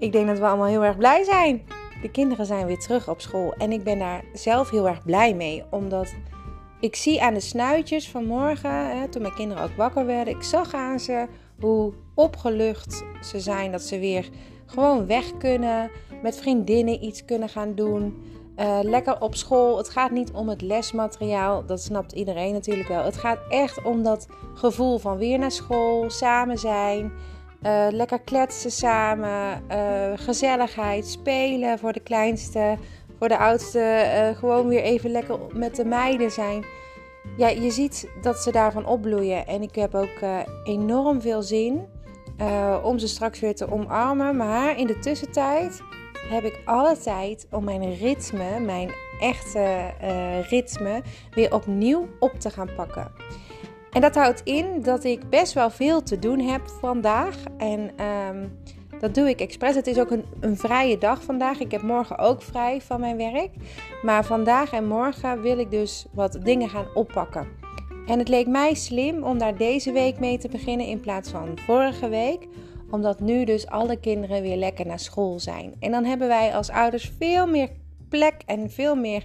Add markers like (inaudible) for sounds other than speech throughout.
Ik denk dat we allemaal heel erg blij zijn. De kinderen zijn weer terug op school en ik ben daar zelf heel erg blij mee, omdat ik zie aan de snuitjes vanmorgen, hè, toen mijn kinderen ook wakker werden, ik zag aan ze hoe opgelucht ze zijn dat ze weer gewoon weg kunnen, met vriendinnen iets kunnen gaan doen. Uh, lekker op school. Het gaat niet om het lesmateriaal, dat snapt iedereen natuurlijk wel. Het gaat echt om dat gevoel van weer naar school, samen zijn. Uh, lekker kletsen samen, uh, gezelligheid, spelen voor de kleinste, voor de oudste. Uh, gewoon weer even lekker met de meiden zijn. Ja, je ziet dat ze daarvan opbloeien. En ik heb ook enorm veel zin om ze straks weer te omarmen. Maar in de tussentijd heb ik alle tijd om mijn ritme, mijn echte ritme, weer opnieuw op te gaan pakken. En dat houdt in dat ik best wel veel te doen heb vandaag. En ehm, dat doe ik expres. Het is ook een, een, vrije dag vandaag. Ik heb morgen ook vrij van mijn werk. Maar vandaag en morgen wil ik dus wat dingen gaan oppakken. En het leek mij slim om daar deze week mee te beginnen in plaats van vorige week. Omdat nu dus alle kinderen weer lekker naar school zijn. En dan hebben wij als ouders veel meer plek en veel meer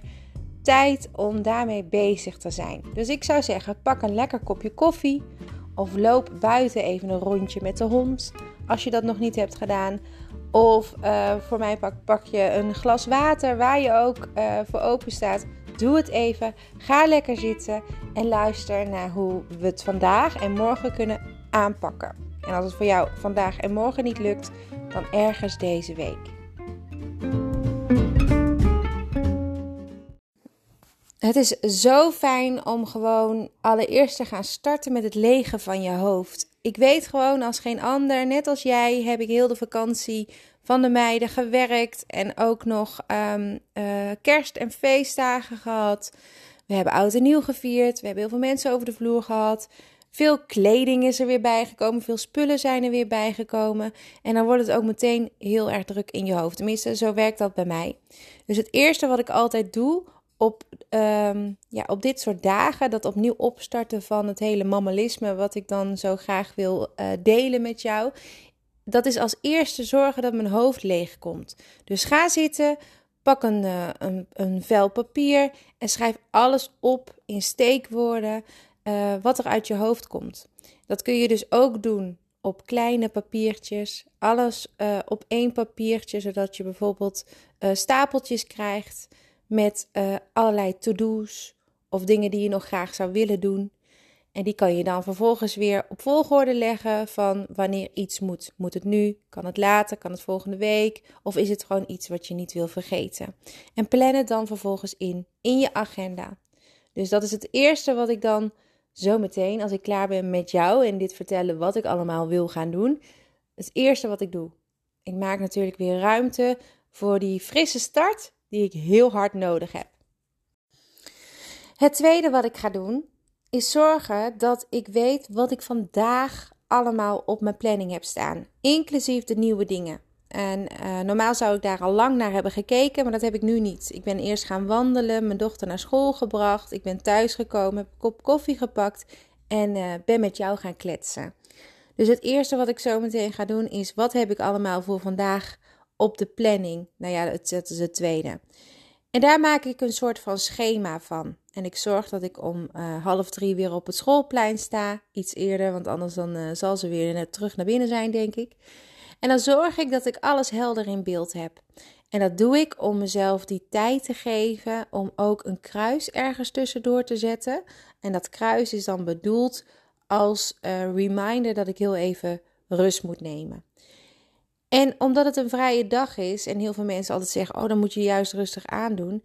tijd om daarmee bezig te zijn. Dus ik zou zeggen, pak een lekker kopje koffie of loop buiten even een rondje met de hond als je dat nog niet hebt gedaan. Of uh, voor mij pak, pak, je een glas water waar je ook uh, voor open staat. Doe het even. Ga lekker zitten en luister naar hoe we het vandaag en morgen kunnen aanpakken. En als het voor jou vandaag en morgen niet lukt, dan ergens deze week. Het is zo fijn om gewoon allereerst te gaan starten met het legen van je hoofd. Ik weet gewoon als geen ander, net als jij, heb ik heel de vakantie van de meiden gewerkt en ook nog um, uh, kerst- en feestdagen gehad. We hebben oud en nieuw gevierd. We hebben heel veel mensen over de vloer gehad. Veel kleding is er weer bijgekomen. Veel spullen zijn er weer bijgekomen. En dan wordt het ook meteen heel erg druk in je hoofd. Tenminste, zo werkt dat bij mij. Dus het eerste wat ik altijd doe op, ehm, ja, op dit soort dagen, dat opnieuw opstarten van het hele mammalisme, wat ik dan zo graag wil uh, delen met jou, dat is als eerste zorgen dat mijn hoofd leeg komt. Dus ga zitten, pak een, uh, een, een vel papier en schrijf alles op in steekwoorden uh, wat er uit je hoofd komt. Dat kun je dus ook doen op kleine papiertjes, alles op één papiertje, zodat je bijvoorbeeld stapeltjes krijgt met uh, allerlei to-do's of dingen die je nog graag zou willen doen. En die kan je dan vervolgens weer op volgorde leggen van wanneer iets moet. Moet het nu? Kan het later? Kan het volgende week? Of is het gewoon iets wat je niet wil vergeten? En plan het dan vervolgens in, in je agenda. Dus dat is het eerste wat ik dan zo meteen, als ik klaar ben met jou en dit vertellen wat ik allemaal wil gaan doen. Het eerste wat ik doe. Ik maak natuurlijk weer ruimte voor die frisse start die ik heel hard nodig heb. Het tweede wat ik ga doen is zorgen dat ik weet wat ik vandaag allemaal op mijn planning heb staan, inclusief de nieuwe dingen. En uh, normaal zou ik daar al lang naar hebben gekeken, maar dat heb ik nu niet. Ik ben eerst gaan wandelen, mijn dochter naar school gebracht, ik ben thuisgekomen, heb een kop koffie gepakt en uh, ben met jou gaan kletsen. Dus het eerste wat ik zo meteen ga doen is: wat heb ik allemaal voor vandaag op de planning. Nou ja, dat is het tweede. En daar maak ik een soort van schema van. En ik zorg dat ik om uh, half drie weer op het schoolplein sta. Iets eerder, want anders dan uh, zal ze weer net terug naar binnen zijn, denk ik. En dan zorg ik dat ik alles helder in beeld heb. En dat doe ik om mezelf die tijd te geven om ook een kruis ergens tussendoor te zetten. En dat kruis is dan bedoeld als uh, reminder dat ik heel even rust moet nemen. En omdat het een vrije dag is en heel veel mensen altijd zeggen: Oh, dan moet je juist rustig aandoen.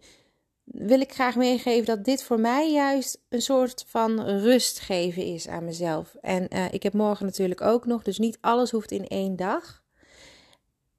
Wil ik graag meegeven dat dit voor mij juist een soort van rust geven is aan mezelf. En uh, ik heb morgen natuurlijk ook nog, dus niet alles hoeft in één dag.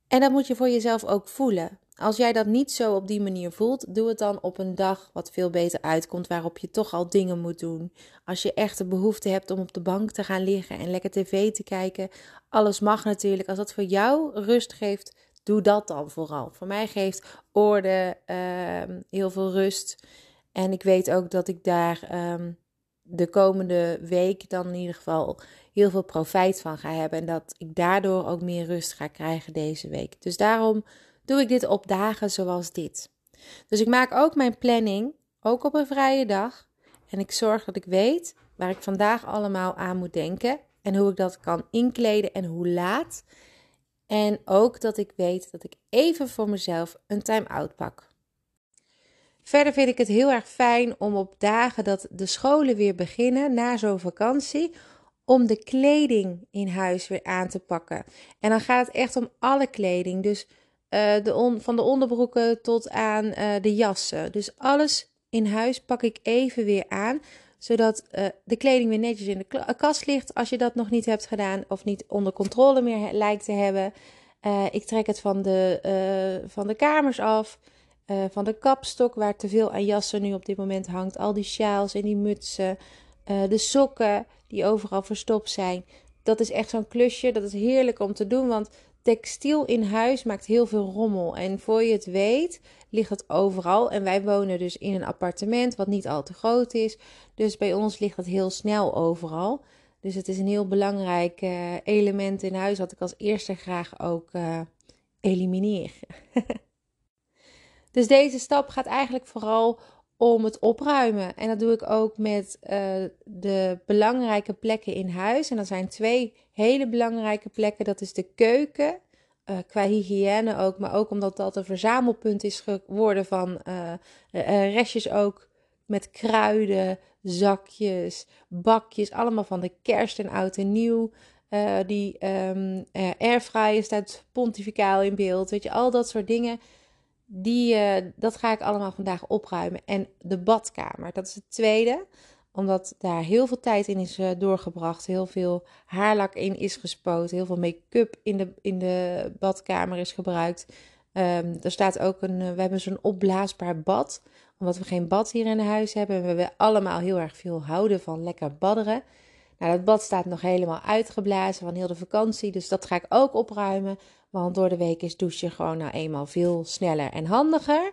En dat moet je voor jezelf ook voelen. Als jij dat niet zo op die manier voelt, doe het dan op een dag wat veel beter uitkomt, waarop je toch al dingen moet doen. Als je echt de behoefte hebt om op de bank te gaan liggen en lekker tv te kijken, alles mag natuurlijk. Als dat voor jou rust geeft, doe dat dan vooral. Voor mij geeft orde uh, heel veel rust. En ik weet ook dat ik daar um, de komende week dan in ieder geval heel veel profijt van ga hebben. En dat ik daardoor ook meer rust ga krijgen deze week. Dus daarom doe ik dit op dagen zoals dit. Dus ik maak ook mijn planning, ook op een vrije dag. En ik zorg dat ik weet waar ik vandaag allemaal aan moet denken. En hoe ik dat kan inkleden en hoe laat. En ook dat ik weet dat ik even voor mezelf een time-out pak. Verder vind ik het heel erg fijn om op dagen dat de scholen weer beginnen na zo'n vakantie, om de kleding in huis weer aan te pakken. En dan gaat het echt om alle kleding. Dus uh, de van de onderbroeken tot aan uh, de jassen. Dus alles in huis pak ik even weer aan. Zodat uh, de kleding weer netjes in de kast ligt. Als je dat nog niet hebt gedaan of niet onder controle meer lijkt te hebben. ik trek het van de, van de kamers af. van de kapstok waar te veel aan jassen nu op dit moment hangt. Al die sjaals en die mutsen. de sokken die overal verstopt zijn. Dat is echt zo'n klusje. Dat is heerlijk om te doen. Want textiel in huis maakt heel veel rommel. En voor je het weet, ligt het overal. En wij wonen dus in een appartement wat niet al te groot is. Dus bij ons ligt het heel snel overal. Dus het is een heel belangrijk uh, element in huis, wat ik als eerste graag ook uh, elimineer. (laughs) dus deze stap gaat eigenlijk vooral om het opruimen. En dat doe ik ook met uh, de belangrijke plekken in huis. En dat zijn twee hele belangrijke plekken. Dat is de keuken, uh, qua hygiëne ook, maar ook omdat dat een verzamelpunt is geworden van uh, restjes ook met kruiden, zakjes, bakjes, allemaal van de kerst en oud en nieuw. die um, airfryer staat pontificaal in beeld, weet je, al dat soort dingen die, uh, dat ga ik allemaal vandaag opruimen. En de badkamer, dat is het tweede. Omdat daar heel veel tijd in is uh, doorgebracht. Heel veel haarlak in is gespoten. Heel veel make-up in de, in de badkamer is gebruikt. Um, er staat ook een, uh, we hebben zo'n opblaasbaar bad. Omdat we geen bad hier in huis hebben. We hebben allemaal heel erg veel houden van lekker badderen. Nou, dat bad staat nog helemaal uitgeblazen van heel de vakantie. Dus dat ga ik ook opruimen. Want door de week is douchen gewoon nou eenmaal veel sneller en handiger.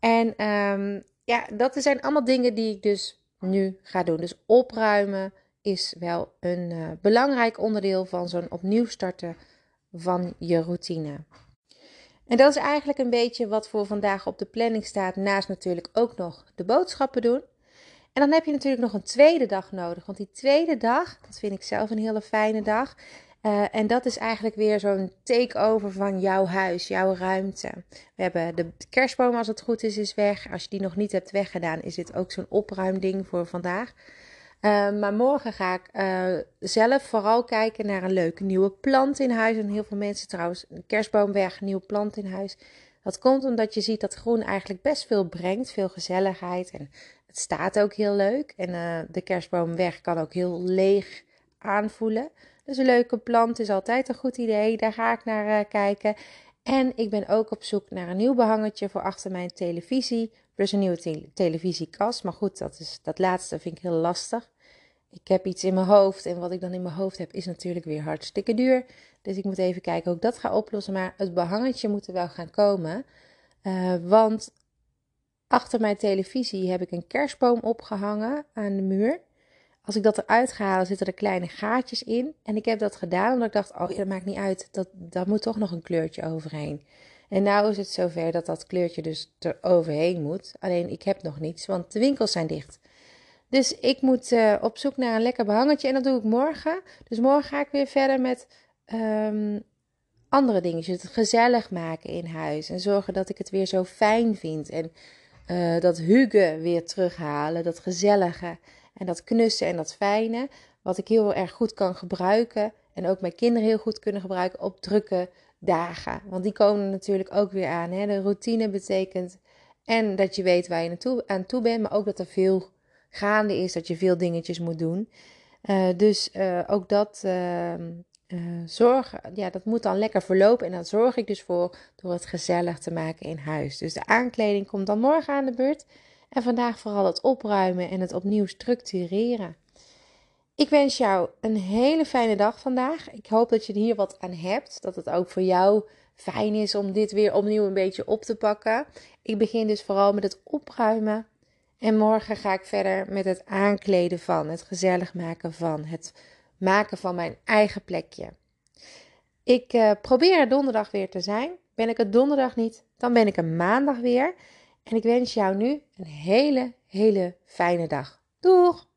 En um, ja, dat zijn allemaal dingen die ik dus nu ga doen. Dus opruimen is wel een uh, belangrijk onderdeel van zo'n opnieuw starten van je routine. En dat is eigenlijk een beetje wat voor vandaag op de planning staat. Naast natuurlijk ook nog de boodschappen doen. En dan heb je natuurlijk nog een tweede dag nodig. Want die tweede dag, dat vind ik zelf een hele fijne dag. Uh, en dat is eigenlijk weer zo'n takeover van jouw huis, jouw ruimte. We hebben de kerstboom, als het goed is, is weg. Als je die nog niet hebt weggedaan, is dit ook zo'n opruimding voor vandaag. Uh, maar morgen ga ik uh, zelf vooral kijken naar een leuke nieuwe plant in huis. En heel veel mensen trouwens, een kerstboom weg, een nieuwe plant in huis. Dat komt omdat je ziet dat groen eigenlijk best veel brengt, veel gezelligheid. En het staat ook heel leuk. En de kerstboom weg kan ook heel leeg aanvoelen. Dus een leuke plant is altijd een goed idee. Daar ga ik naar uh, kijken. En ik ben ook op zoek naar een nieuw behangetje voor achter mijn televisie. Plus een nieuwe te televisiekast. Maar goed, dat, is, dat laatste vind ik heel lastig. Ik heb iets in mijn hoofd. En wat ik dan in mijn hoofd heb, is natuurlijk weer hartstikke duur. Dus ik moet even kijken hoe ik dat ga oplossen. Maar het behangetje moet er wel gaan komen. Uh, want achter mijn televisie heb ik een kerstboom opgehangen aan de muur als ik dat eruit ga halen, zitten er kleine gaatjes in. En ik heb dat gedaan omdat ik dacht, oh, dat maakt niet uit. Dat, daar moet toch nog een kleurtje overheen. En nu is het zover dat dat kleurtje dus er overheen moet. Alleen ik heb nog niets, want de winkels zijn dicht. Dus ik moet uh, op zoek naar een lekker behangetje en dat doe ik morgen. Dus morgen ga ik weer verder met um, andere dingetjes. Het gezellig maken in huis en zorgen dat ik het weer zo fijn vind. En uh, dat hugen weer terughalen, dat gezellige. En dat knussen en dat fijne, wat ik heel erg goed kan gebruiken. En ook mijn kinderen heel goed kunnen gebruiken op drukke dagen. Want die komen natuurlijk ook weer aan. Hè? De routine betekent en dat je weet waar je naartoe, aan toe bent, maar ook dat er veel gaande is, dat je veel dingetjes moet doen. Uh, dus uh, ook dat uh, zorgen, ja, dat moet dan lekker verlopen. En daar zorg ik dus voor door het gezellig te maken in huis. Dus de aankleding komt dan morgen aan de beurt. En vandaag vooral het opruimen en het opnieuw structureren. Ik wens jou een hele fijne dag vandaag. Ik hoop dat je er hier wat aan hebt. Dat het ook voor jou fijn is om dit weer opnieuw een beetje op te pakken. Ik begin dus vooral met het opruimen. En morgen ga ik verder met het aankleden van, het gezellig maken van, het maken van mijn eigen plekje. Ik uh, probeer er donderdag weer te zijn. Ben ik het donderdag niet, dan ben ik er maandag weer. En ik wens jou nu een hele, hele fijne dag. Doeg!